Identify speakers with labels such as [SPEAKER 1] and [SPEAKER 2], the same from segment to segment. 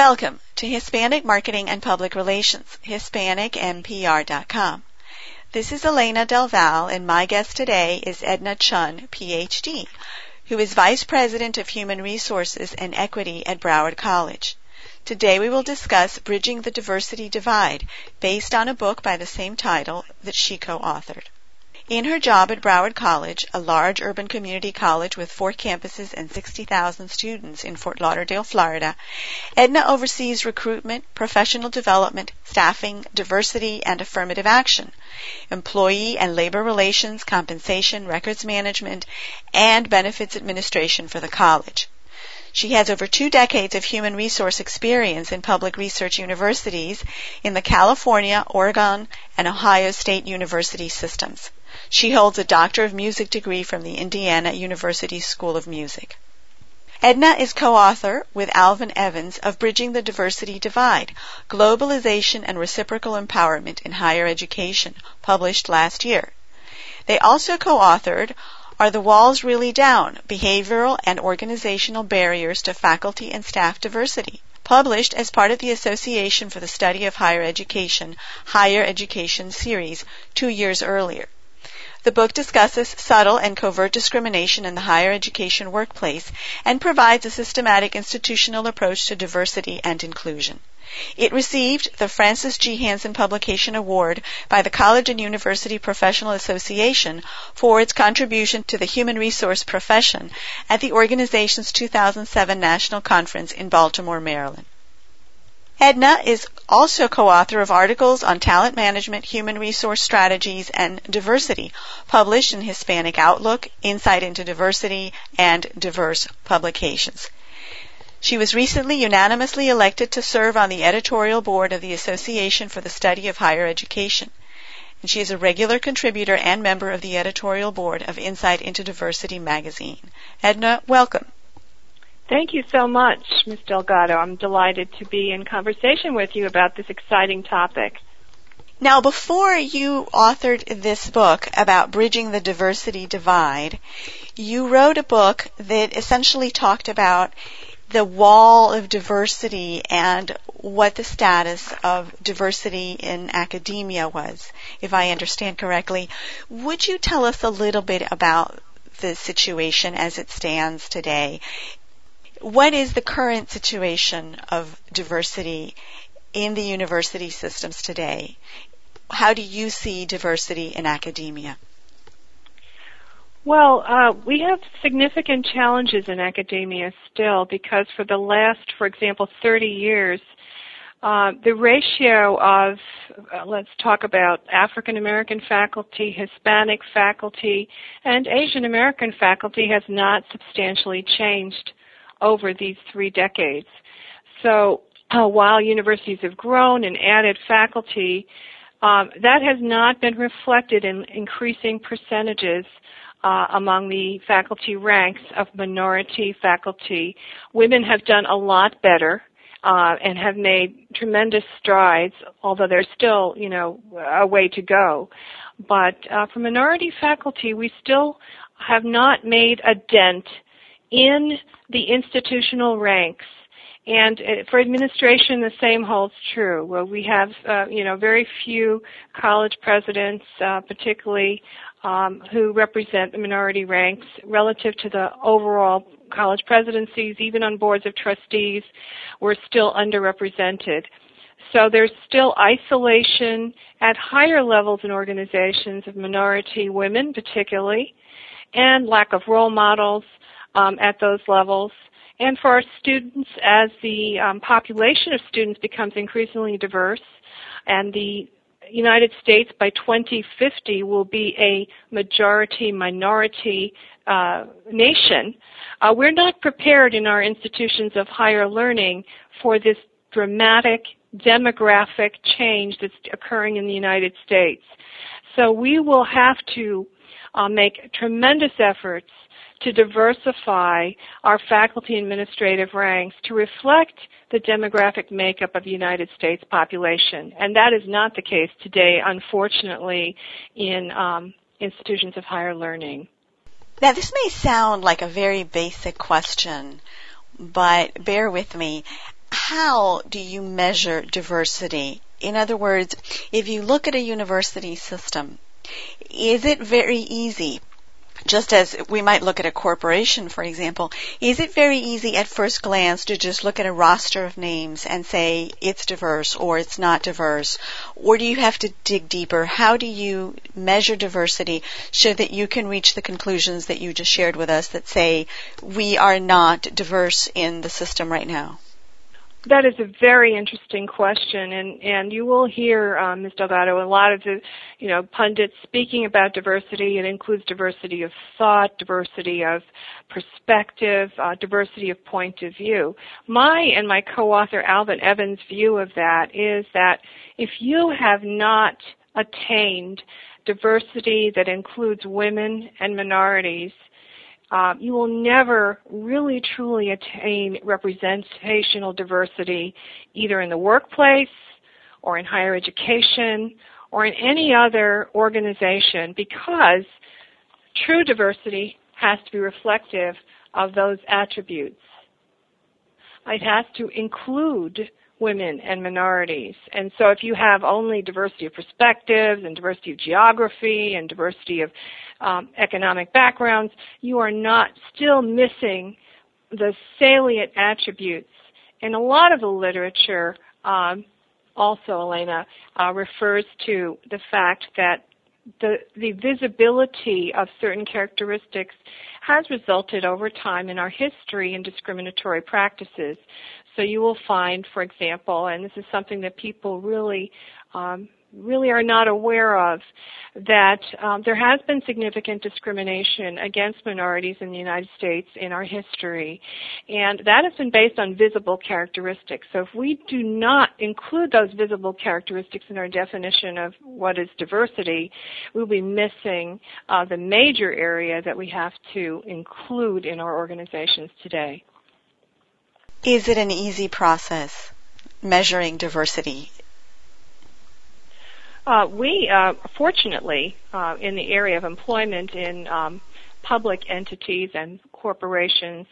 [SPEAKER 1] Welcome to Hispanic Marketing and Public Relations, HispanicMPR.com. This is Elena del Valle, and my guest today is Edna Chun, PhD, who is Vice President of Human Resources and Equity at Broward College. Today we will discuss Bridging the Diversity Divide, based on a book by the same title that she co-authored. In her job at Broward College, a large urban community college with four campuses and 60,000 students in Fort Lauderdale, Florida, Edna oversees recruitment, professional development, staffing, diversity, and affirmative action, employee and labor relations, compensation, records management, and benefits administration for the college. She has over two decades of human resource experience in public research universities in the California, Oregon, and Ohio State University systems. She holds a Doctor of Music degree from the Indiana University School of Music. Edna is co-author with Alvin Evans of Bridging the Diversity Divide, Globalization and Reciprocal Empowerment in Higher Education, published last year. They also co-authored Are the Walls Really Down? Behavioral and Organizational Barriers to Faculty and Staff Diversity, published as part of the Association for the Study of Higher Education, Higher Education series two years earlier. The book discusses subtle and covert discrimination in the higher education workplace and provides a systematic institutional approach to diversity and inclusion. It received the Francis G. Hansen Publication Award by the College and University Professional Association for its contribution to the human resource profession at the organization's 2007 National Conference in Baltimore, Maryland. Edna is also co-author of articles on talent management, human resource strategies, and diversity, published in Hispanic Outlook, Insight into Diversity, and Diverse Publications. She was recently unanimously elected to serve on the editorial board of the Association for the Study of Higher Education. And she is a regular contributor and member of the editorial board of Insight into Diversity magazine. Edna, welcome.
[SPEAKER 2] Thank you so much, Ms. Delgado. I'm delighted to be in conversation with you about this exciting topic.
[SPEAKER 1] Now, before you authored this book about bridging the diversity divide, you wrote a book that essentially talked about the wall of diversity and what the status of diversity in academia was, if I understand correctly. Would you tell us a little bit about the situation as it stands today what is the current situation of diversity in the university systems today? How do you see diversity in academia?
[SPEAKER 2] Well, uh, we have significant challenges in academia still because for the last, for example, 30 years, uh, the ratio of, uh, let's talk about African American faculty, Hispanic faculty, and Asian American faculty has not substantially changed over these three decades. So uh, while universities have grown and added faculty, um, that has not been reflected in increasing percentages uh, among the faculty ranks of minority faculty. Women have done a lot better uh, and have made tremendous strides, although there's still, you know, a way to go. But uh, for minority faculty, we still have not made a dent in the institutional ranks. And uh, for administration, the same holds true. Well, we have, uh, you know, very few college presidents, uh, particularly um, who represent the minority ranks relative to the overall college presidencies, even on boards of trustees, we're still underrepresented. So there's still isolation at higher levels in organizations of minority women, particularly, and lack of role models um, at those levels. And for our students, as the um, population of students becomes increasingly diverse, and the United States by 2050 will be a majority minority uh, nation, uh, we're not prepared in our institutions of higher learning for this dramatic demographic change that's occurring in the United States. So we will have to uh, make tremendous efforts to diversify our faculty administrative ranks to reflect the demographic makeup of the United States population. And that is not the case today, unfortunately, in um, institutions of higher learning.
[SPEAKER 1] Now, this may sound like a very basic question, but bear with me. how do you measure diversity? In other words, if you look at a university system, is it very easy just as we might look at a corporation, for example, is it very easy at first glance to just look at a roster of names and say it's diverse or it's not diverse? Or do you have to dig deeper? How do you measure diversity so that you can reach the conclusions that you just shared with us that say we are not diverse in the system right now?
[SPEAKER 2] That is a very interesting question, and and you will hear, um, Ms. Delgado, a lot of the, you know, pundits speaking about diversity. It includes diversity of thought, diversity of perspective, uh, diversity of point of view. My and my co-author Alvin Evans' view of that is that if you have not attained diversity that includes women and minorities, uh, you will never really truly attain representational diversity either in the workplace or in higher education or in any other organization because true diversity has to be reflective of those attributes. It has to include women and minorities. And so if you have only diversity of perspectives and diversity of geography and diversity of um, economic backgrounds, you are not still missing the salient attributes. And a lot of the literature um, also, Elena, uh, refers to the fact that the, the visibility of certain characteristics has resulted over time in our history in discriminatory practices. So you will find, for example, and this is something that people really um, really are not aware of that um, there has been significant discrimination against minorities in the United States in our history, and that has been based on visible characteristics. So if we do not include those visible characteristics in our definition of what is diversity, we'll be missing uh, the major area that we have to include in our organizations today.
[SPEAKER 1] Is it an easy process measuring diversity
[SPEAKER 2] uh, we, uh, fortunately, uh, in the area of employment in um, public entities and corporations,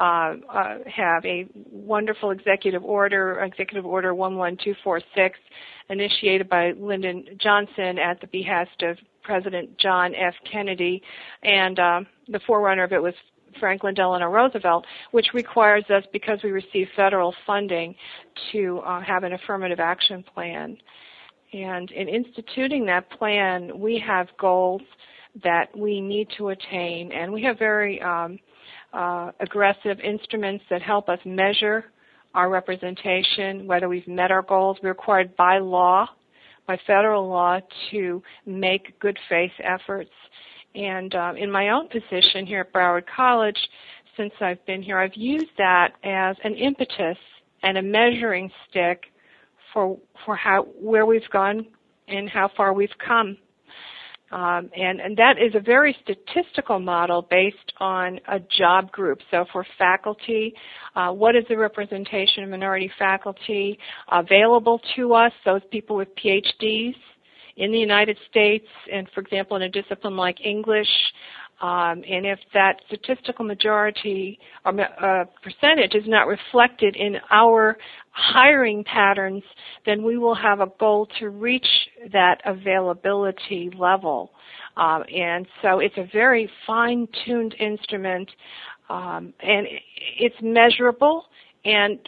[SPEAKER 2] uh, uh, have a wonderful executive order, Executive Order 11246, initiated by Lyndon Johnson at the behest of President John F. Kennedy, and um, the forerunner of it was Franklin Delano Roosevelt, which requires us, because we receive federal funding, to uh, have an affirmative action plan. And in instituting that plan, we have goals that we need to attain, and we have very um, uh, aggressive instruments that help us measure our representation, whether we've met our goals. We're required by law, by federal law, to make good faith efforts. And uh, in my own position here at Broward College, since I've been here, I've used that as an impetus and a measuring stick for for how where we've gone and how far we've come. Um, and, and that is a very statistical model based on a job group. So for faculty, uh, what is the representation of minority faculty available to us, those people with PhDs in the United States, and for example, in a discipline like English, um, and if that statistical majority or uh, percentage is not reflected in our hiring patterns, then we will have a goal to reach that availability level. Um, and so it's a very fine-tuned instrument, um, and it's measurable. And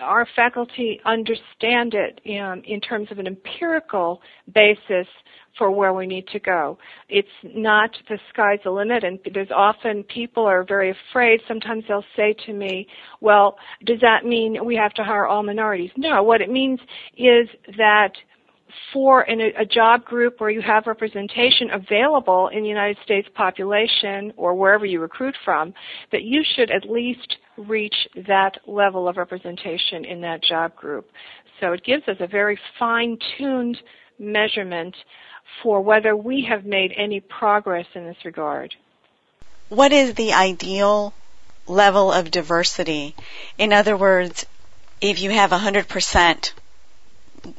[SPEAKER 2] our faculty understand it in, in terms of an empirical basis for where we need to go. It's not the sky's the limit and there's often people are very afraid. Sometimes they'll say to me, well, does that mean we have to hire all minorities? No, what it means is that for in a, a, job group where you have representation available in the United States population or wherever you recruit from, that you should at least reach that level of representation in that job group. So it gives us a very fine-tuned measurement for whether we have made any progress in this regard.
[SPEAKER 1] What is the ideal level of diversity? In other words, if you have 100%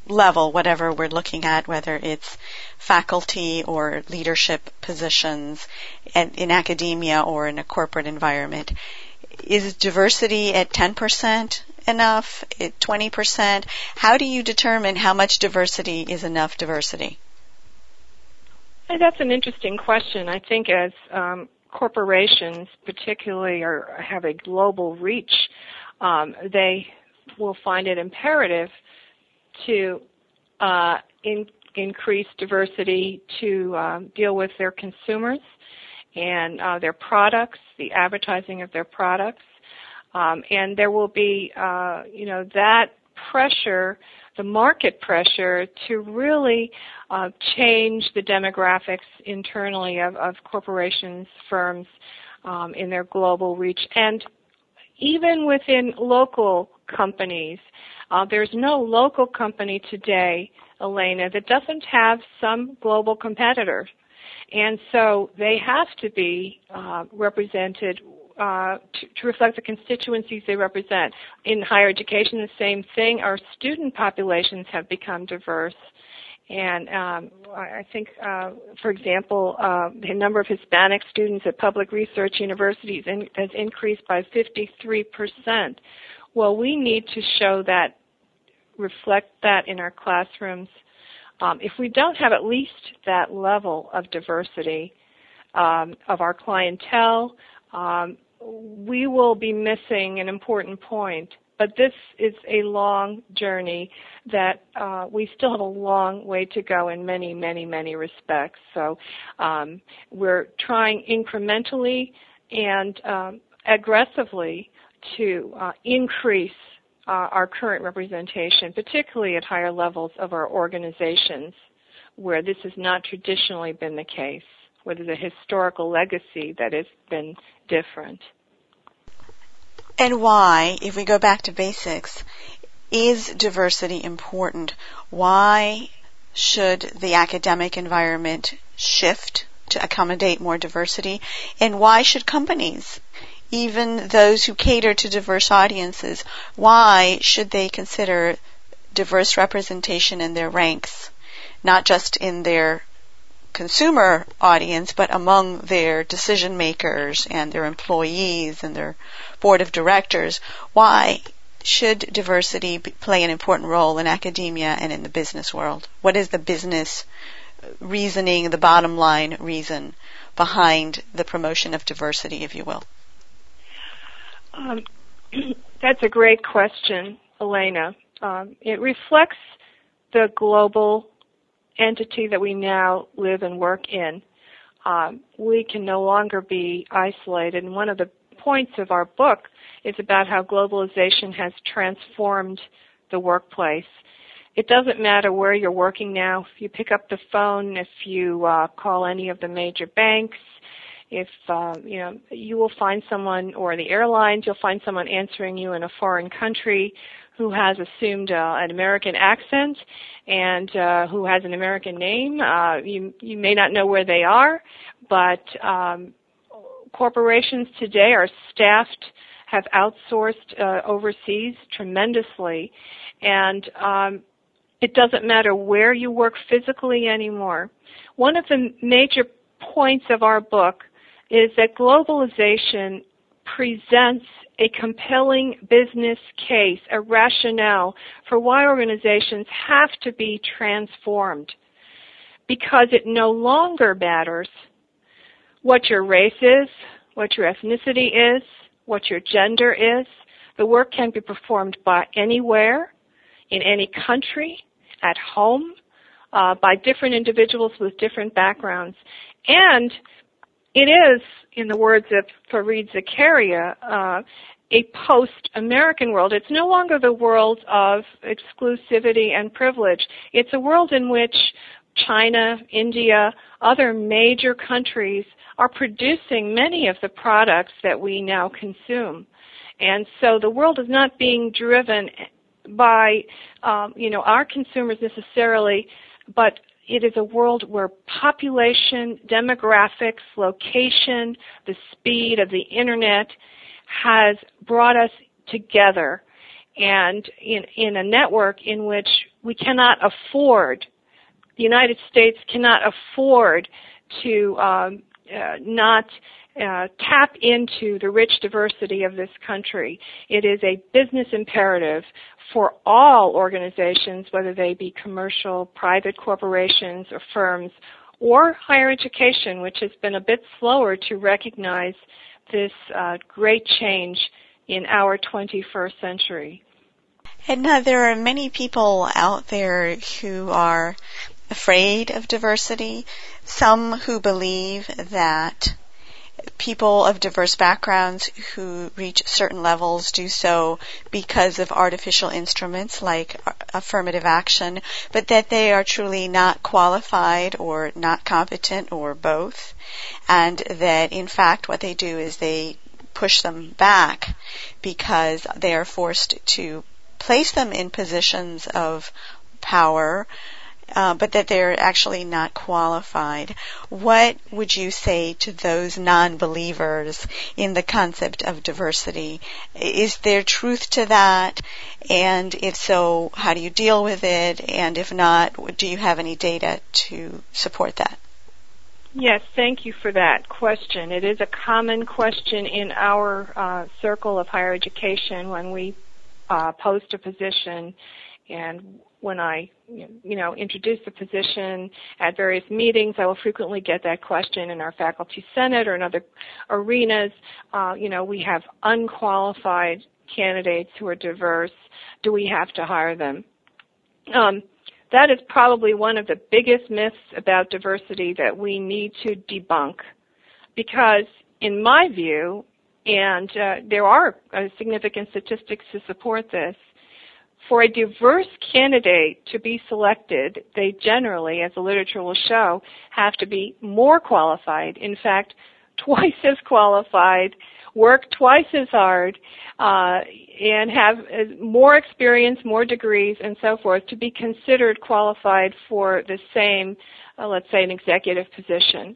[SPEAKER 1] level, whatever we're looking at, whether it's faculty or leadership positions in academia or in a corporate environment, is diversity at 10%? enough? At 20%? How do you determine how much diversity is enough diversity?
[SPEAKER 2] That's an interesting question. I think as um, corporations, particularly, are, have a global reach, um, they will find it imperative to uh, in, increase diversity to um, deal with their consumers and uh, their products, the advertising of their products, um, and there will be, uh, you know, that pressure, the market pressure to really uh, change the demographics internally of, of corporations, firms, um, in their global reach, and even within local companies. Uh, there's no local company today, Elena, that doesn't have some global competitor. And so they have to be uh, represented uh, to, to, reflect the constituencies they represent. In higher education, the same thing. Our student populations have become diverse. And um, I think, uh, for example, uh, the number of Hispanic students at public research universities in, has increased by 53%. Well, we need to show that, reflect that in our classrooms. Um, if we don't have at least that level of diversity um, of our clientele, um, we will be missing an important point but this is a long journey that uh, we still have a long way to go in many, many, many respects. So um, we're trying incrementally and um, aggressively to uh, increase uh, our current representation, particularly at higher levels of our organizations, where this has not traditionally been the case, where there's a historical legacy that has been different.
[SPEAKER 1] And why, if we go back to basics, is diversity important? Why should the academic environment shift to accommodate more diversity? And why should companies, even those who cater to diverse audiences, why should they consider diverse representation in their ranks, not just in their consumer audience, but among their decision makers and their employees and their board of directors. Why should diversity play an important role in academia and in the business world? What is the business reasoning, the bottom line reason behind the promotion of diversity, if you will?
[SPEAKER 2] Um, that's a great question, Elena. Um, it reflects the global entity that we now live and work in, um, we can no longer be isolated. And one of the points of our book is about how globalization has transformed the workplace. It doesn't matter where you're working now. If you pick up the phone, if you uh, call any of the major banks, if uh, you know, you will find someone, or the airlines, you'll find someone answering you in a foreign country who has assumed uh, an American accent and uh, who has an American name. Uh, you you may not know where they are, but um, corporations today are staffed have outsourced uh, overseas tremendously, and um, it doesn't matter where you work physically anymore. One of the major points of our book is that globalization presents a compelling business case, a rationale for why organizations have to be transformed. Because it no longer matters what your race is, what your ethnicity is, what your gender is. The work can be performed by anywhere, in any country, at home, uh, by different individuals with different backgrounds. And it is, in the words of Fareed Zakaria, uh, a post-American world. It's no longer the world of exclusivity and privilege. It's a world in which China, India, other major countries are producing many of the products that we now consume. And so the world is not being driven by, um, you know, our consumers necessarily, but it is a world where population, demographics, location, the speed of the internet has brought us together and in, in a network in which we cannot afford, the United States cannot afford to um, uh, not uh, tap into the rich diversity of this country. It is a business imperative for all organizations, whether they be commercial, private corporations, or firms, or higher education, which has been a bit slower to recognize this uh, great change in our 21st century.
[SPEAKER 1] Edna, there are many people out there who are afraid of diversity, some who believe that people of diverse backgrounds who reach certain levels do so because of artificial instruments like affirmative action, but that they are truly not qualified or not competent or both, and that in fact what they do is they push them back because they are forced to place them in positions of power uh, but that they're actually not qualified. What would you say to those non-believers in the concept of diversity? Is there truth to that? And if so, how do you deal with it? And if not, do you have any data to support that?
[SPEAKER 2] Yes, thank you for that question. It is a common question in our uh, circle of higher education when we uh, post a position and when I, you know, introduce the position at various meetings, I will frequently get that question in our faculty senate or in other arenas. Uh, you know, we have unqualified candidates who are diverse. Do we have to hire them? Um, that is probably one of the biggest myths about diversity that we need to debunk because in my view, and uh, there are uh, significant statistics to support this, for a diverse candidate to be selected, they generally, as the literature will show, have to be more qualified. In fact, twice as qualified, work twice as hard, uh, and have more experience, more degrees, and so forth to be considered qualified for the same, uh, let's say, an executive position.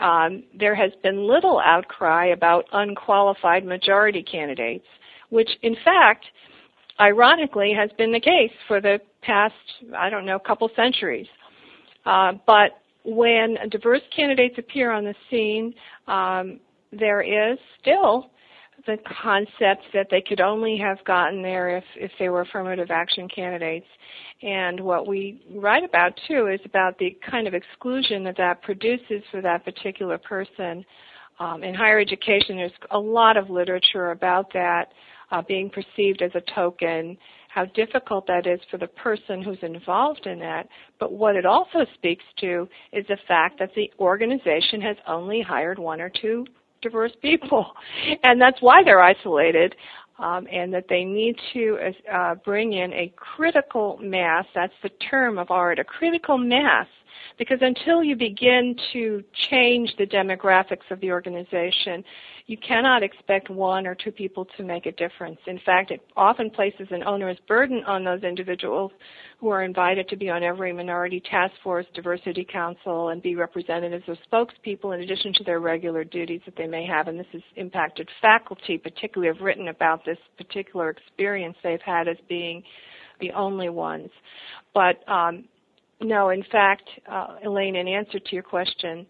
[SPEAKER 2] Um, there has been little outcry about unqualified majority candidates, which in fact ironically has been the case for the past, I don't know, couple centuries. Uh, but when diverse candidates appear on the scene, um, there is still the concept that they could only have gotten there if, if they were affirmative action candidates. And what we write about too is about the kind of exclusion that that produces for that particular person. Um, in higher education, there's a lot of literature about that uh, being perceived as a token, how difficult that is for the person who's involved in that. But what it also speaks to is the fact that the organization has only hired one or two diverse people. And that's why they're isolated. Um, and that they need to uh, bring in a critical mass, that's the term of art, a critical mass because until you begin to change the demographics of the organization, you cannot expect one or two people to make a difference. In fact, it often places an onerous burden on those individuals who are invited to be on every minority task force, diversity council, and be representatives or spokespeople in addition to their regular duties that they may have. And this has impacted faculty, particularly have written about this particular experience they've had as being the only ones. But um, no, in fact, uh, Elaine, in answer to your question,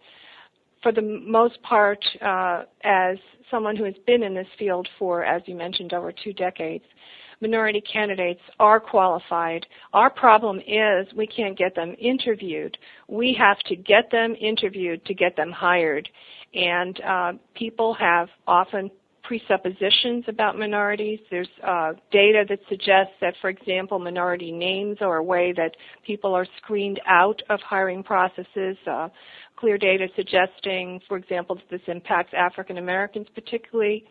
[SPEAKER 2] for the most part, uh, as someone who has been in this field for, as you mentioned, over two decades, minority candidates are qualified. Our problem is we can't get them interviewed. We have to get them interviewed to get them hired. And uh, people have often presuppositions about minorities. There's uh, data that suggests that, for example, minority names are a way that people are screened out of hiring processes. Uh, clear data suggesting, for example, that this impacts African Americans particularly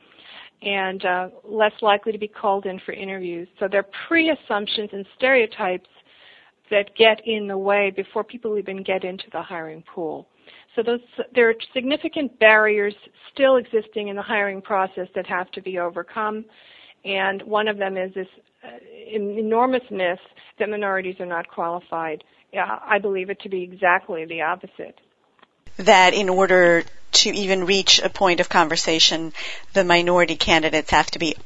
[SPEAKER 2] and uh, less likely to be called in for interviews. So there are pre-assumptions and stereotypes that get in the way before people even get into the hiring pool. So those, there are significant barriers still existing in the hiring process that have to be overcome. And one of them is this uh, enormous myth that minorities are not qualified. Yeah, I believe it to be exactly the opposite.
[SPEAKER 1] That in order to even reach a point of conversation, the minority candidates have to be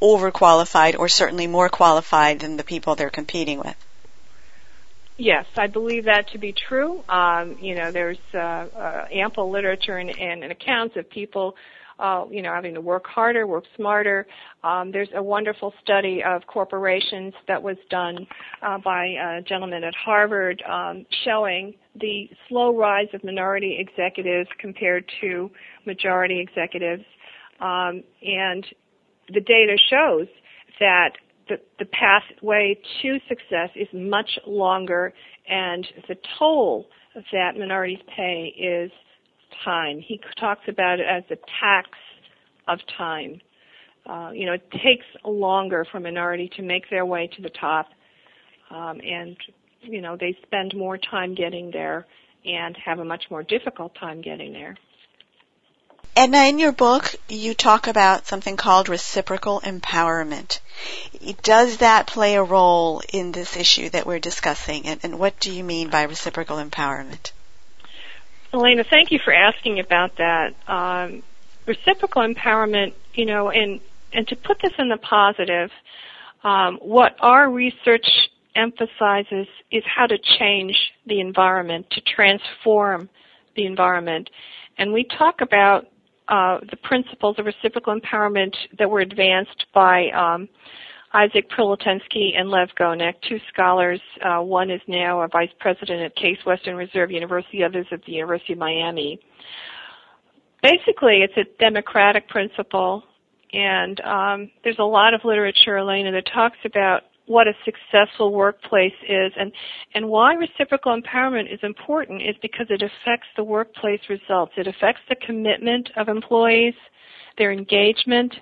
[SPEAKER 1] overqualified or certainly more qualified than the people they're competing with.
[SPEAKER 2] Yes, I believe that to be true. Um, you know, there's uh, uh, ample literature and, and, and, accounts of people, uh, you know, having to work harder, work smarter. Um, there's a wonderful study of corporations that was done uh, by a gentleman at Harvard um, showing the slow rise of minority executives compared to majority executives. Um, and the data shows that the, the pathway to success is much longer and the toll that minorities pay is time. He talks about it as a tax of time. Uh, you know, it takes longer for minority to make their way to the top, um, and you know they spend more time getting there and have a much more difficult time getting there.
[SPEAKER 1] Edna, in your book, you talk about something called reciprocal empowerment. Does that play a role in this issue that we're discussing? And, and, what do you mean by reciprocal empowerment?
[SPEAKER 2] Elena, thank you for asking about that. Um, reciprocal empowerment, you know, and, and to put this in the positive, um, what our research emphasizes is how to change the environment, to transform the environment. And we talk about uh, the principles of reciprocal empowerment that were advanced by um, Isaac Prilleltensky and Lev Gonick, two scholars. Uh, one is now a vice president at Case Western Reserve University, the other is at the University of Miami. Basically, it's a democratic principle, and um, there's a lot of literature, Elena, that talks about what a successful workplace is and and why reciprocal empowerment is important is because it affects the workplace results it affects the commitment of employees their engagement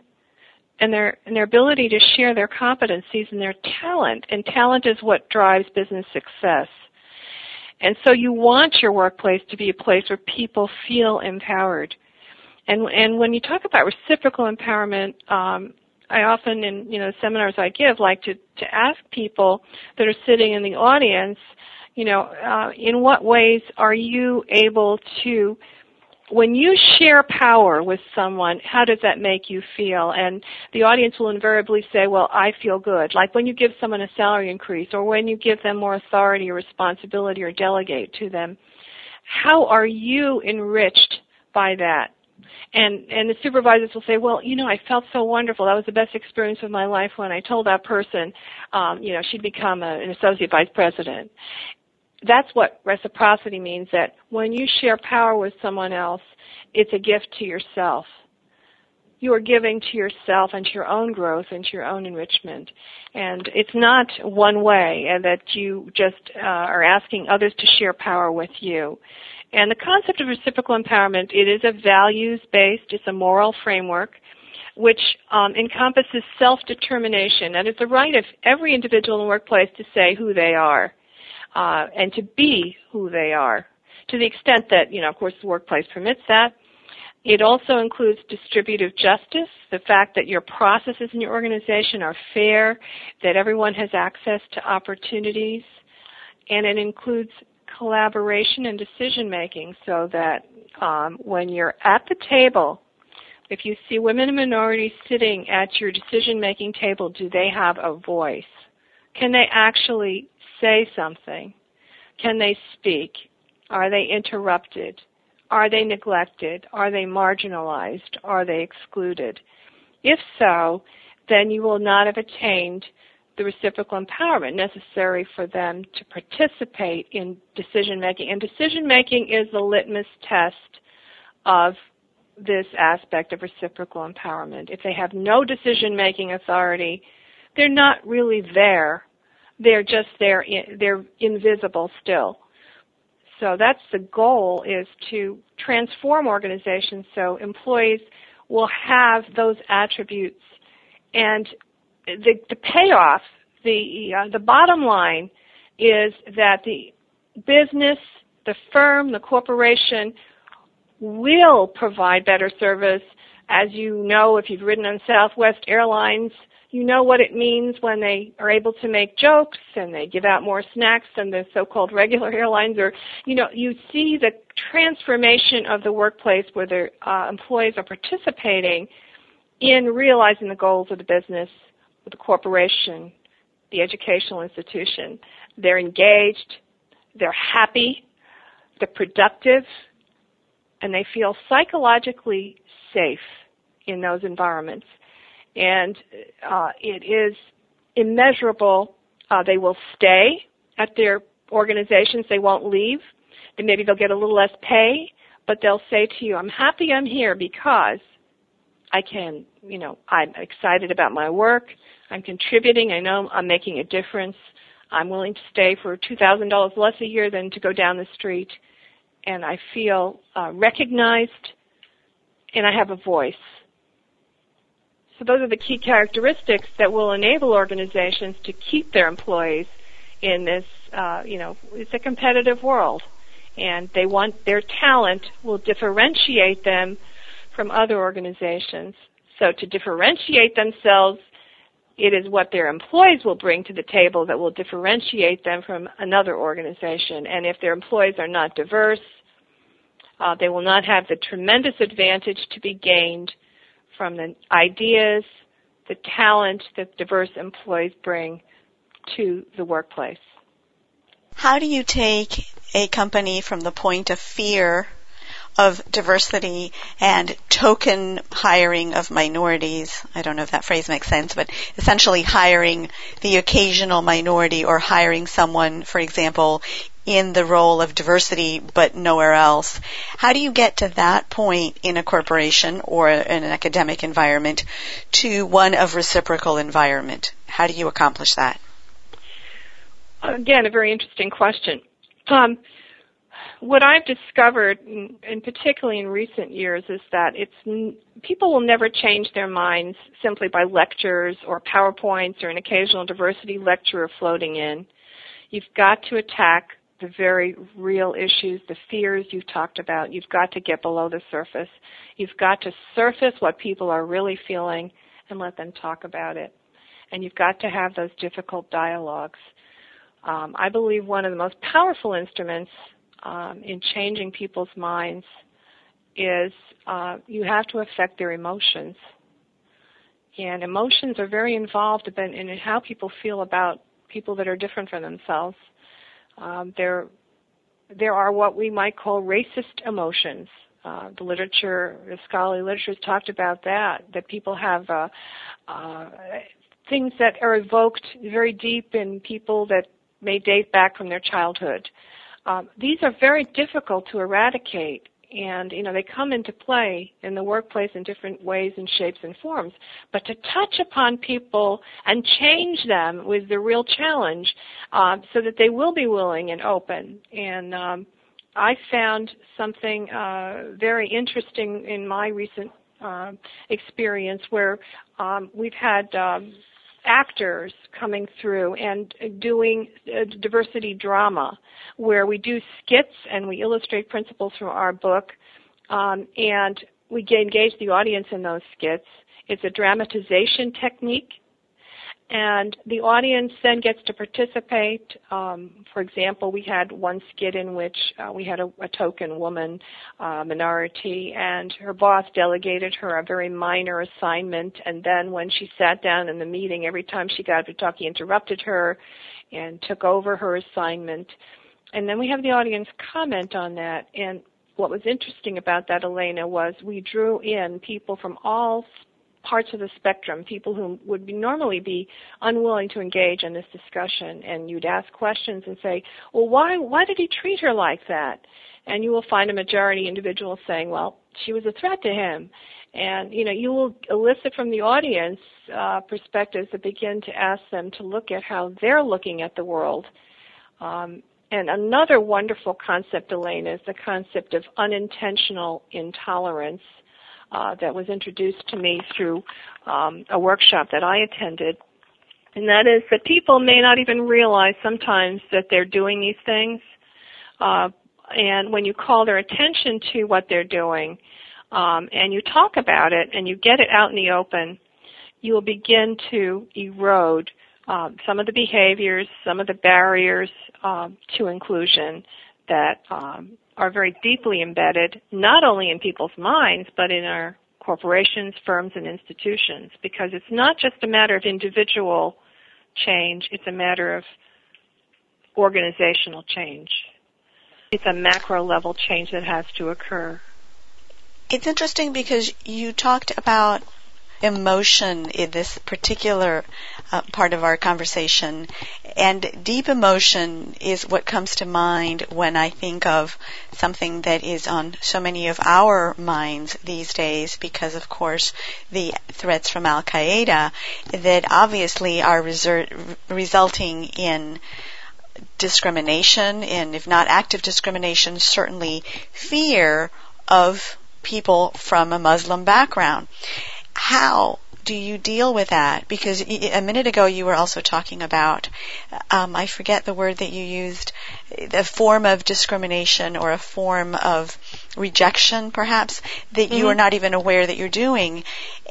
[SPEAKER 2] and their and their ability to share their competencies and their talent. And talent is what drives business success. And so you want your workplace to be a place where people feel empowered. And and when you talk about reciprocal empowerment um, I often in you know seminars I give like to to ask people that are sitting in the audience, you know, uh, in what ways are you able to when you share power with someone, how does that make you feel? And the audience will invariably say, well, I feel good. Like when you give someone a salary increase or when you give them more authority or responsibility or delegate to them. How are you enriched by that? and and the supervisors will say, well, you know, I felt so wonderful. That was the best experience of my life when I told that person, um, you know, she'd become a, an associate vice president. That's what reciprocity means. That when you share power with someone else, it's a gift to yourself. You are giving to yourself and to your own growth and to your own enrichment. And it's not one way, and that you just uh, are asking others to share power with you. And the concept of reciprocal empowerment, it is a values-based, it's a moral framework which um, encompasses self-determination. That is the right of every individual in the workplace to say who they are uh, and to be who they are. To the extent that, you know, of course, the workplace permits that. It also includes distributive justice, the fact that your processes in your organization are fair, that everyone has access to opportunities, and it includes collaboration and decision making so that um, when you're at the table, if you see women and minorities sitting at your decision making table, do they have a voice? Can they actually say something? Can they speak? Are they interrupted? Are they neglected? Are they marginalized? Are they excluded? If so, then you will not have attained the reciprocal empowerment necessary for them to participate in decision making. And decision making is the litmus test of this aspect of reciprocal empowerment. If they have no decision making authority, they're not really there. They're just there, they're invisible still. So that's the goal is to transform organizations so employees will have those attributes and the, the payoff, the uh, the bottom line is that the business, the firm, the corporation will provide better service. As you know, if you've ridden on Southwest Airlines, you know what it means when they are able to make jokes and they give out more snacks than the so-called regular airlines or you know you see the transformation of the workplace where the uh, employees are participating in realizing the goals of the business the corporation the educational institution. They're engaged, they're happy, they're productive, and they feel psychologically safe in those environments. And uh, it is immeasurable. Uh, they will stay at their organizations. They won't leave. Then maybe they'll get a little less pay, but they'll say to you, "I'm happy I'm here because I can, you know, I'm excited about my work. I'm contributing. I know I'm making a difference. I'm willing to stay for $2,000 less a year than to go down the street. And I feel uh, recognized and I have a voice. So those are the key characteristics that will enable organizations to keep their employees in this, uh, you know, it's a competitive world. And they want their talent will differentiate them from other organizations. So to differentiate themselves, it is what their employees will bring to the table that will differentiate them from another organization. And if their employees are not diverse, uh, they will not have the tremendous advantage to be gained from the ideas, the talent that diverse employees bring to the workplace.
[SPEAKER 1] How do you take a company from the point of fear of diversity and token hiring of minorities. I don't know if that phrase makes sense, but essentially hiring the occasional minority or hiring someone, for example, in the role of diversity but nowhere else. How do you get to that point in a corporation or in an academic environment to one of reciprocal environment? How do you accomplish that?
[SPEAKER 2] Again, a very interesting question. Um, what I've discovered, and particularly in recent years, is that it's people will never change their minds simply by lectures or PowerPoints or an occasional diversity lecturer floating in. You've got to attack the very real issues, the fears you've talked about. You've got to get below the surface. You've got to surface what people are really feeling and let them talk about it. And you've got to have those difficult dialogues. Um, I believe one of the most powerful instruments um, in changing people's minds is uh, you have to affect their emotions. And emotions are very involved in, in how people feel about people that are different from themselves. Um, there, there are what we might call racist emotions. Uh, the literature, the scholarly literature has talked about that, that people have uh, uh, things that are evoked very deep in people that may date back from their childhood. Um, these are very difficult to eradicate and you know they come into play in the workplace in different ways and shapes and forms. But to touch upon people and change them was the real challenge um, so that they will be willing and open. And um, i found something uh, very interesting in my recent uh, experience where um, we've had um, actors coming through and doing uh, diversity drama where we do skits and we illustrate principles from our book um, and we engage the audience in those skits. It's a dramatization technique and the audience then gets to participate. Um, for example, we had one skit in which uh, we had a, a token woman uh, minority, and her boss delegated her a very minor assignment. And then when she sat down in the meeting, every time she got to talk, he interrupted her and took over her assignment. And then we have the audience comment on that. And what was interesting about that, Elena, was we drew in people from all parts of the spectrum, people who would be normally be unwilling to engage in this discussion, and you'd ask questions and say, "Well, why why did he treat her like that?" And you will find a majority individual saying, "Well, she was a threat to him." And you know, you will elicit from the audience uh, perspectives that begin to ask them to look at how they're looking at the world. Um, and another wonderful concept, Elaine, is the concept of unintentional intolerance uh, that was introduced to me through um, a workshop that I attended. And that is that people may not even realize sometimes that they're doing these things. Uh, and when you call their attention to what they're doing, um, and you talk about it and you get it out in the open, you will begin to erode um, some of the behaviors, some of the barriers um, to inclusion that um, are very deeply embedded, not only in people's minds, but in our corporations, firms, and institutions, because it's not just a matter of individual change. It's a matter of organizational change. It's a macro level change that has to occur.
[SPEAKER 1] It's interesting because you talked about emotion in this particular uh, part of our conversation. And deep emotion is what comes to mind when I think of something that is on so many of our minds these days because of course the threats from Al Qaeda that obviously are resur- resulting in discrimination and if not active discrimination certainly fear of people from a Muslim background. How do you deal with that? Because a minute ago you were also talking about, um, I forget the word that you used, a form of discrimination or a form of rejection, perhaps, that mm-hmm. you are not even aware that you're doing.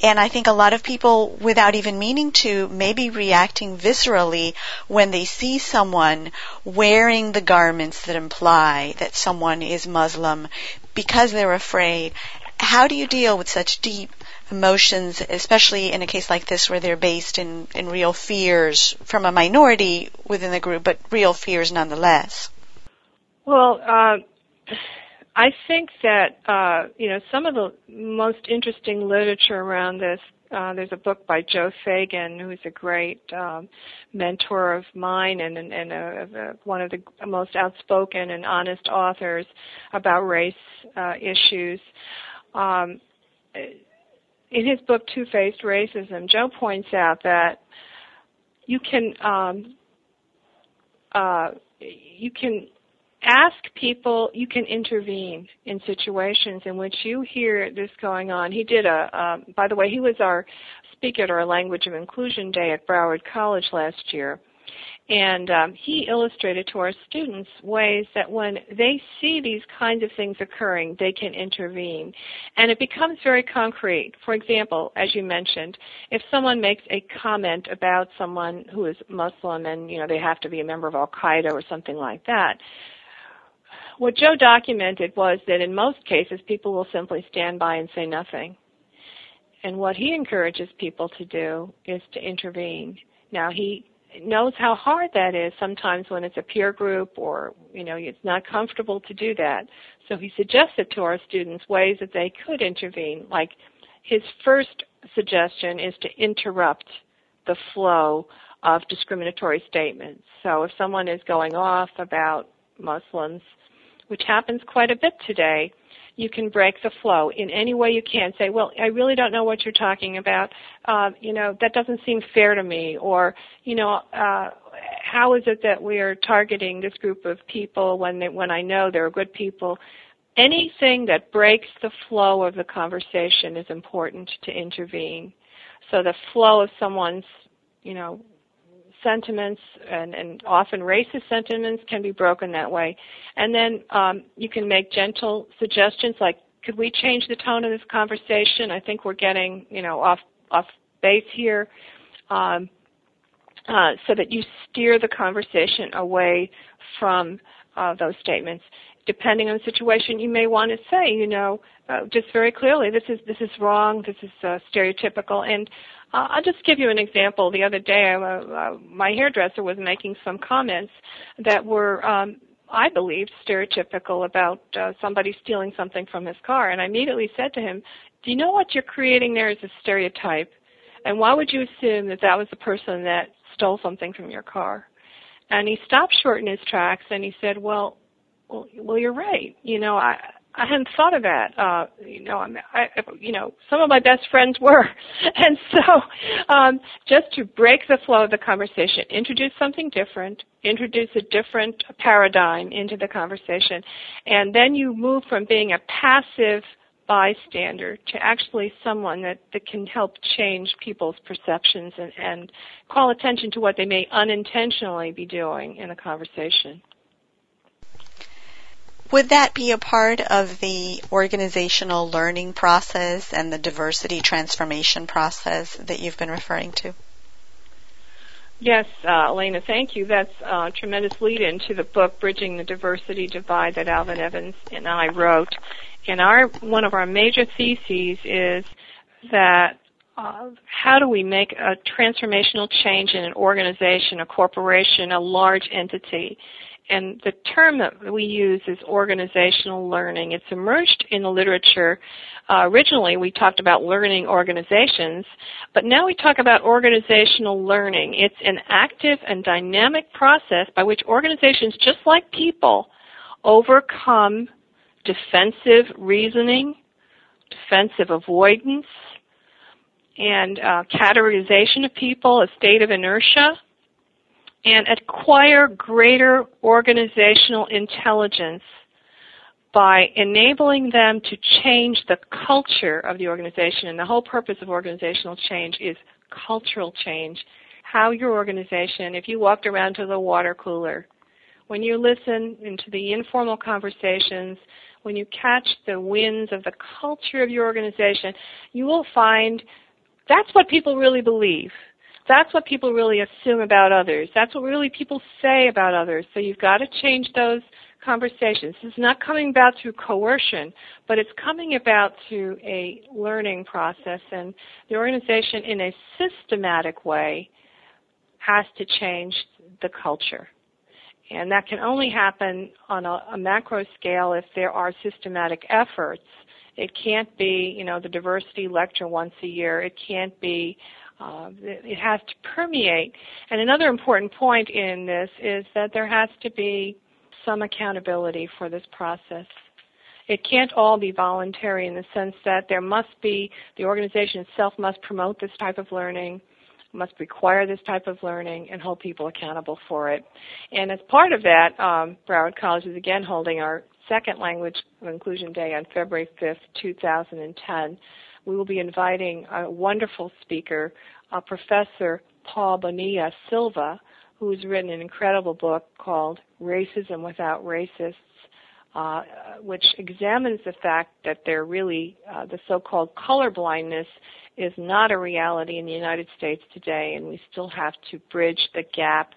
[SPEAKER 1] And I think a lot of people, without even meaning to, may be reacting viscerally when they see someone wearing the garments that imply that someone is Muslim because they're afraid. How do you deal with such deep emotions, especially in a case like this where they're based in, in real fears from a minority within the group, but real fears nonetheless?
[SPEAKER 2] Well, uh, I think that uh, you know some of the most interesting literature around this. Uh, there's a book by Joe Feagin, who's a great um, mentor of mine and, and, and a, a, one of the most outspoken and honest authors about race uh, issues. Um, in his book Two Faced Racism, Joe points out that you can um, uh, you can ask people, you can intervene in situations in which you hear this going on. He did a, um, by the way, he was our speaker at our Language of Inclusion Day at Broward College last year. And um, he illustrated to our students ways that when they see these kinds of things occurring, they can intervene. And it becomes very concrete. For example, as you mentioned, if someone makes a comment about someone who is Muslim and, you know, they have to be a member of Al Qaeda or something like that, what Joe documented was that in most cases people will simply stand by and say nothing. And what he encourages people to do is to intervene. Now he knows how hard that is sometimes when it's a peer group or you know it's not comfortable to do that. So he suggested to our students ways that they could intervene. Like his first suggestion is to interrupt the flow of discriminatory statements. So if someone is going off about muslims which happens quite a bit today you can break the flow in any way you can. Say, well, I really don't know what you're talking about. Uh, you know, that doesn't seem fair to me. Or, you know, uh, how is it that we are targeting this group of people when they, when I know they're good people? Anything that breaks the flow of the conversation is important to intervene. So the flow of someone's, you know, sentiments and, and often racist sentiments can be broken that way. And then um, you can make gentle suggestions like, could we change the tone of this conversation? I think we're getting, you know, off off base here. Um, uh, so that you steer the conversation away from uh, those statements. Depending on the situation, you may want to say, you know, uh, just very clearly, this is this is wrong, this is uh, stereotypical, and I'll just give you an example. The other day, uh, my hairdresser was making some comments that were, um, I believe, stereotypical about uh, somebody stealing something from his car. And I immediately said to him, "Do you know what you're creating there is a stereotype? And why would you assume that that was the person that stole something from your car?" And he stopped short in his tracks and he said, "Well, well, well, you're right. You know, I." I hadn't thought of that. Uh, you know, I'm, I, you know, some of my best friends were, and so um, just to break the flow of the conversation, introduce something different, introduce a different paradigm into the conversation, and then you move from being a passive bystander to actually someone that, that can help change people's perceptions and, and call attention to what they may unintentionally be doing in a conversation.
[SPEAKER 1] Would that be a part of the organizational learning process and the diversity transformation process that you've been referring to?
[SPEAKER 2] Yes, uh, Elena, thank you. That's a tremendous lead into the book, Bridging the Diversity Divide, that Alvin Evans and I wrote. And our one of our major theses is that uh, how do we make a transformational change in an organization, a corporation, a large entity? And the term that we use is organizational learning. It's emerged in the literature. Uh, originally, we talked about learning organizations, but now we talk about organizational learning. It's an active and dynamic process by which organizations, just like people, overcome defensive reasoning, defensive avoidance, and uh, categorization of people, a state of inertia, and acquire greater organizational intelligence by enabling them to change the culture of the organization. And the whole purpose of organizational change is cultural change. How your organization, if you walked around to the water cooler, when you listen into the informal conversations, when you catch the winds of the culture of your organization, you will find that's what people really believe. That's what people really assume about others. That's what really people say about others. So you've got to change those conversations. Is not coming about through coercion, but it's coming about through a learning process. And the organization, in a systematic way, has to change the culture. And that can only happen on a, a macro scale if there are systematic efforts it can't be, you know, the diversity lecture once a year. It can't be, uh, it has to permeate. And another important point in this is that there has to be some accountability for this process. It can't all be voluntary in the sense that there must be, the organization itself must promote this type of learning, must require this type of learning, and hold people accountable for it. And as part of that, um, Broward College is again holding our second Language Inclusion Day on February 5th, 2010. We will be inviting a wonderful speaker, uh, Professor Paul Bonilla Silva, who's written an incredible book called Racism Without Racists, uh, which examines the fact that there really, uh, the so-called color blindness is not a reality in the United States today, and we still have to bridge the gap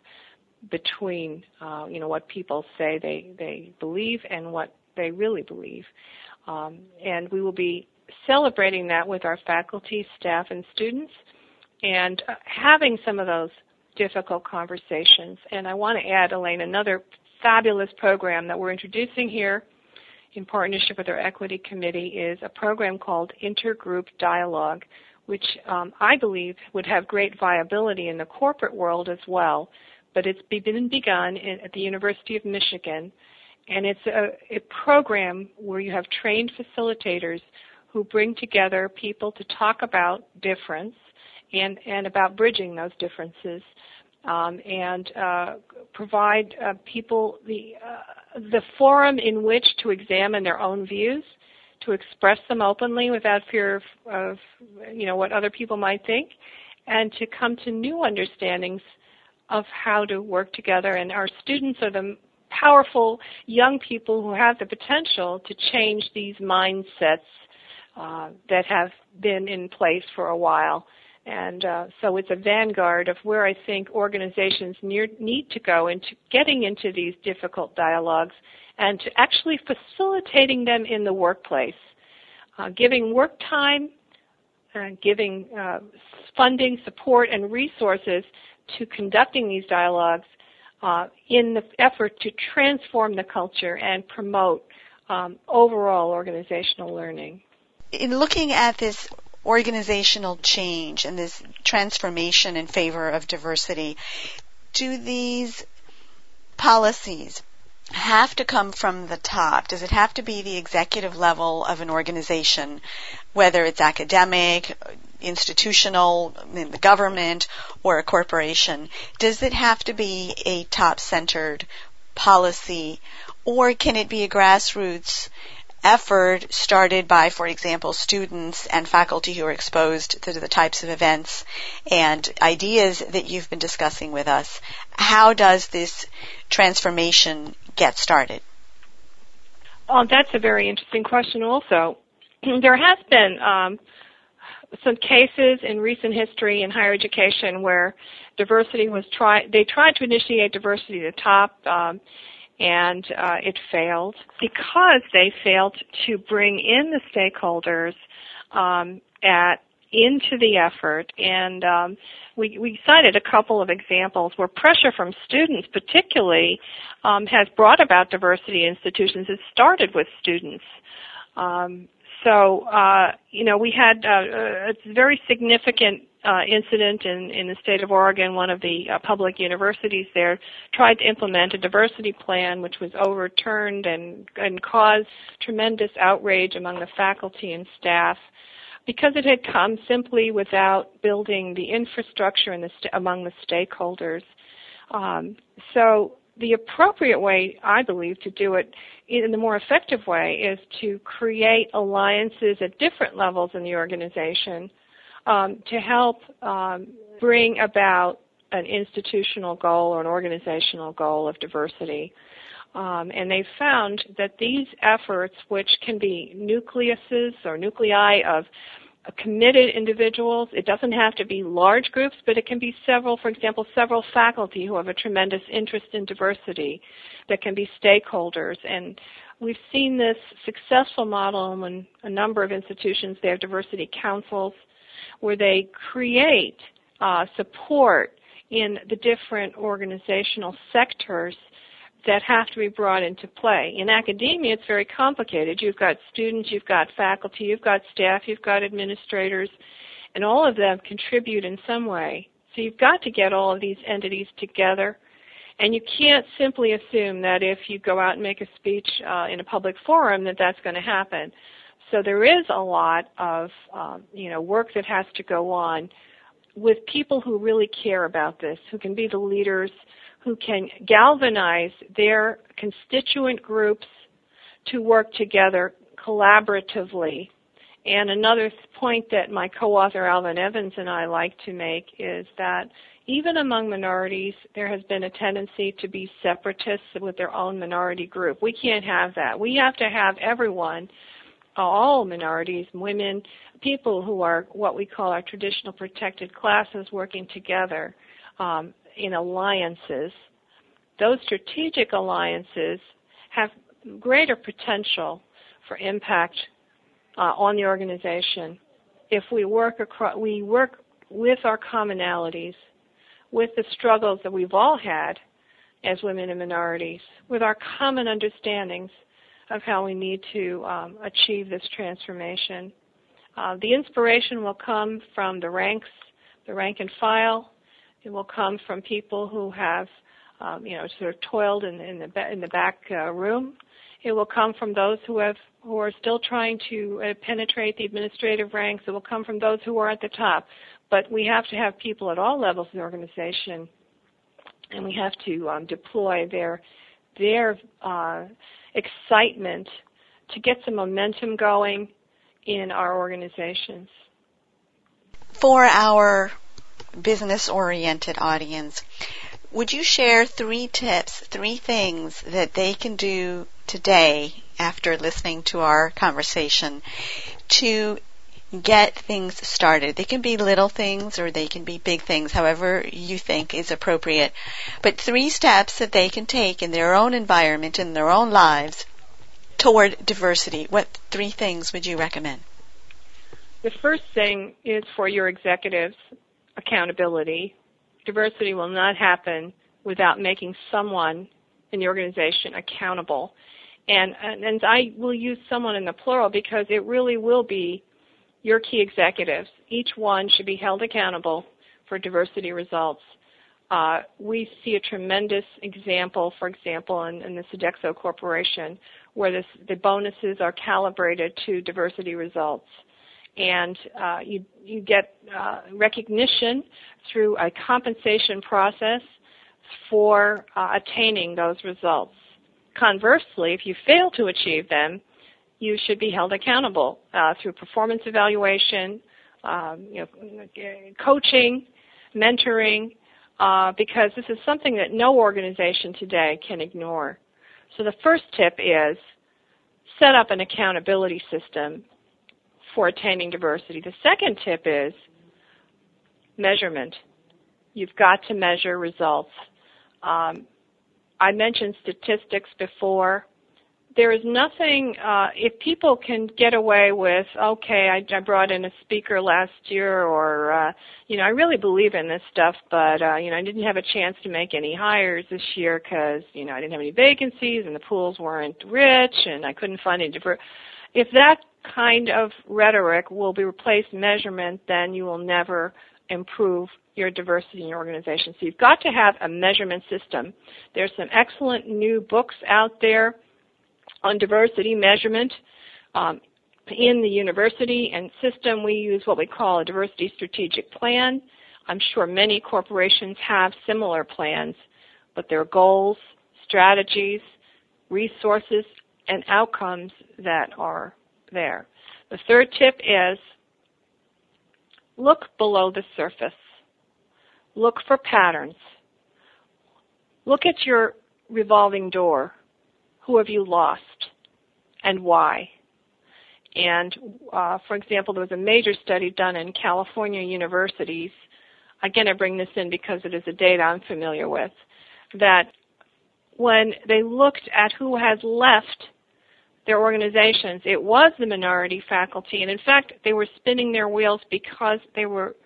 [SPEAKER 2] between uh, you know what people say they they believe and what they really believe, um, and we will be celebrating that with our faculty, staff, and students, and uh, having some of those difficult conversations. And I want to add, Elaine, another fabulous program that we're introducing here in partnership with our equity committee is a program called Intergroup Dialogue, which um, I believe would have great viability in the corporate world as well but it's been begun in, at the University of Michigan, and it's a, a program where you have trained facilitators who bring together people to talk about difference and, and about bridging those differences um, and uh, provide uh, people the, uh, the forum in which to examine their own views, to express them openly without fear of, of you know what other people might think, and to come to new understandings of how to work together. And our students are the powerful young people who have the potential to change these mindsets uh, that have been in place for a while. And uh, so it's a vanguard of where I think organizations near, need to go into getting into these difficult dialogues and to actually facilitating them in the workplace, uh, giving work time, giving uh, funding, support, and resources to conducting these dialogues uh, in the effort to transform the culture and promote um, overall organizational learning.
[SPEAKER 1] In looking at this organizational change and this transformation in favor of diversity, do these policies have to come from the top? Does it have to be the executive level of an organization, whether it's academic, institutional, in the government, or a corporation? Does it have to be a top-centered policy, or can it be a grassroots effort started by, for example, students and faculty who are exposed to the types of events and ideas that you've been discussing with us. How does this transformation get started?
[SPEAKER 2] Oh, that's a very interesting question also. there has been um, some cases in recent history in higher education where diversity was tried. They tried to initiate diversity at the top, um, and uh, it failed because they failed to bring in the stakeholders um, at into the effort, and um, we, we cited a couple of examples where pressure from students, particularly, um, has brought about diversity institutions. It started with students. Um, so, uh, you know, we had uh, a very significant uh, incident in, in the state of Oregon. One of the uh, public universities there tried to implement a diversity plan, which was overturned and, and caused tremendous outrage among the faculty and staff because it had come simply without building the infrastructure the st- among the stakeholders. Um, so the appropriate way, I believe, to do it in the more effective way is to create alliances at different levels in the organization um, to help um, bring about an institutional goal or an organizational goal of diversity. Um, and they've found that these efforts, which can be nucleuses or nuclei of committed individuals, it doesn't have to be large groups, but it can be several, for example, several faculty who have a tremendous interest in diversity that can be stakeholders. And we've seen this successful model in a number of institutions. They have diversity councils where they create uh, support in the different organizational sectors that have to be brought into play. In academia, it's very complicated. You've got students, you've got faculty, you've got staff, you've got administrators, and all of them contribute in some way. So you've got to get all of these entities together. And you can't simply assume that if you go out and make a speech uh, in a public forum that that's going to happen. So there is a lot of um, you know work that has to go on with people who really care about this, who can be the leaders, who can galvanize their constituent groups to work together collaboratively. And another point that my co-author Alvin Evans and I like to make is that even among minorities, there has been a tendency to be separatists with their own minority group. We can't have that. We have to have everyone all minorities, women, people who are what we call our traditional protected classes working together um, in alliances. Those strategic alliances have greater potential for impact uh, on the organization if we work across, we work with our commonalities, with the struggles that we've all had as women and minorities, with our common understandings of how we need to um, achieve this transformation. Uh, the inspiration will come from the ranks, the rank and file. It will come from people who have, um, you know, sort of toiled in, in the in the back uh, room. It will come from those who have who are still trying to uh, penetrate the administrative ranks. It will come from those who are at the top. But we have to have people at all levels of the organization, and we have to um, deploy their their uh, excitement to get some momentum going in our organizations.
[SPEAKER 1] For our business oriented audience, would you share three tips, three things that they can do today after listening to our conversation to get things started. They can be little things or they can be big things, however you think is appropriate. But three steps that they can take in their own environment, in their own lives, toward diversity. What three things would you recommend?
[SPEAKER 2] The first thing is for your executives accountability. Diversity will not happen without making someone in the organization accountable. And, and, and I will use someone in the plural because it really will be your key executives. Each one should be held accountable for diversity results. Uh, we see a tremendous example, for example, in, in the Sodexo Corporation, where this, the bonuses are calibrated to diversity results. And uh, you, you get uh, recognition through a compensation process for uh, attaining those results. Conversely, if you fail to achieve them, you should be held accountable uh, through performance evaluation, um, you know, coaching, mentoring, uh, because this is something that no organization today can ignore. So the first tip is set up an accountability system for attaining diversity. The second tip is measurement. You've got to measure results. Um, I mentioned statistics before there is nothing uh, if people can get away with okay I, I brought in a speaker last year or uh, you know I really believe in this stuff but uh, you know I didn't have a chance to make any hires this year because you know I didn't have any vacancies and the pools weren't rich and I couldn't find any different if that kind of rhetoric will be replaced measurement then you will never improve your diversity in your organization. So you've got to have a measurement system. There's some excellent new books out there on diversity measurement. Um, in the university and system, we use what we call a diversity strategic plan. I'm sure many corporations have similar plans, but their goals, strategies, resources, and outcomes that are there. The third tip is look below the surface. Look for patterns. Look at your revolving door who have you lost and why? And uh, for example, there was a major study done in California universities. Again, I bring this in because it is a data I'm familiar with. That when they looked at who has left their organizations, it was the minority faculty. And in fact, they were spinning their wheels because they were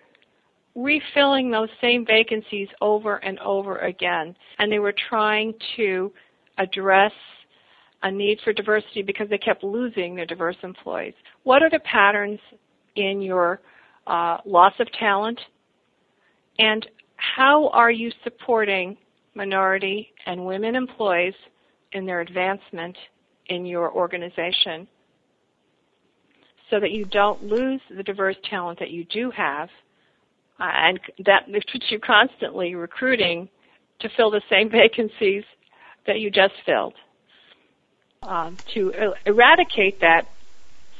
[SPEAKER 2] refilling those same vacancies over and over again. And they were trying to address a need for diversity because they kept losing their diverse employees. What are the patterns in your uh, loss of talent? And how are you supporting minority and women employees in their advancement in your organization so that you don't lose the diverse talent that you do have uh, and that puts you constantly recruiting to fill the same vacancies that you just filled um, to er- eradicate that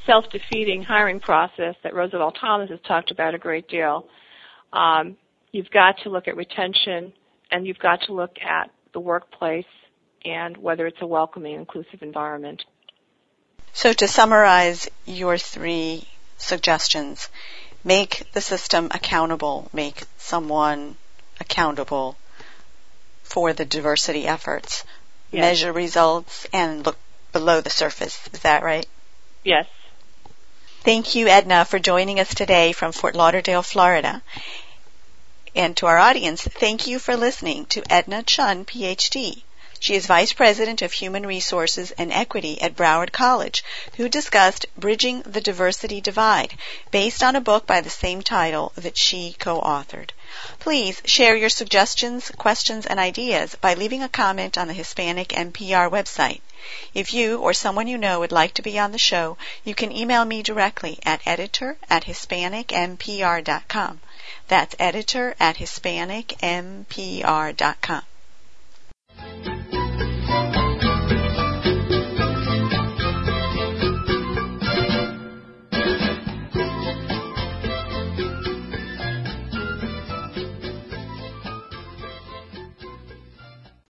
[SPEAKER 2] self-defeating hiring process that Roosevelt Thomas has talked about a great deal, um, you've got to look at retention and you've got to look at the workplace and whether it's a welcoming, inclusive environment.
[SPEAKER 1] So to summarize your three suggestions, make the system accountable, make someone accountable for the diversity efforts, yes. measure results, and look below the surface. Is that right?
[SPEAKER 2] Yes.
[SPEAKER 1] Thank you, Edna, for joining us today from Fort Lauderdale, Florida. And to our audience, thank you for listening to Edna Chun, PhD. She is Vice President of Human Resources and Equity at Broward College, who discussed Bridging the Diversity Divide, based on a book by the same title that she co-authored. Please share your suggestions, questions, and ideas by leaving a comment on the Hispanic MPR website. If you or someone you know would like to be on the show, you can email me directly at editor at hispanicmpr.com. That's editor at hispanicmpr.com.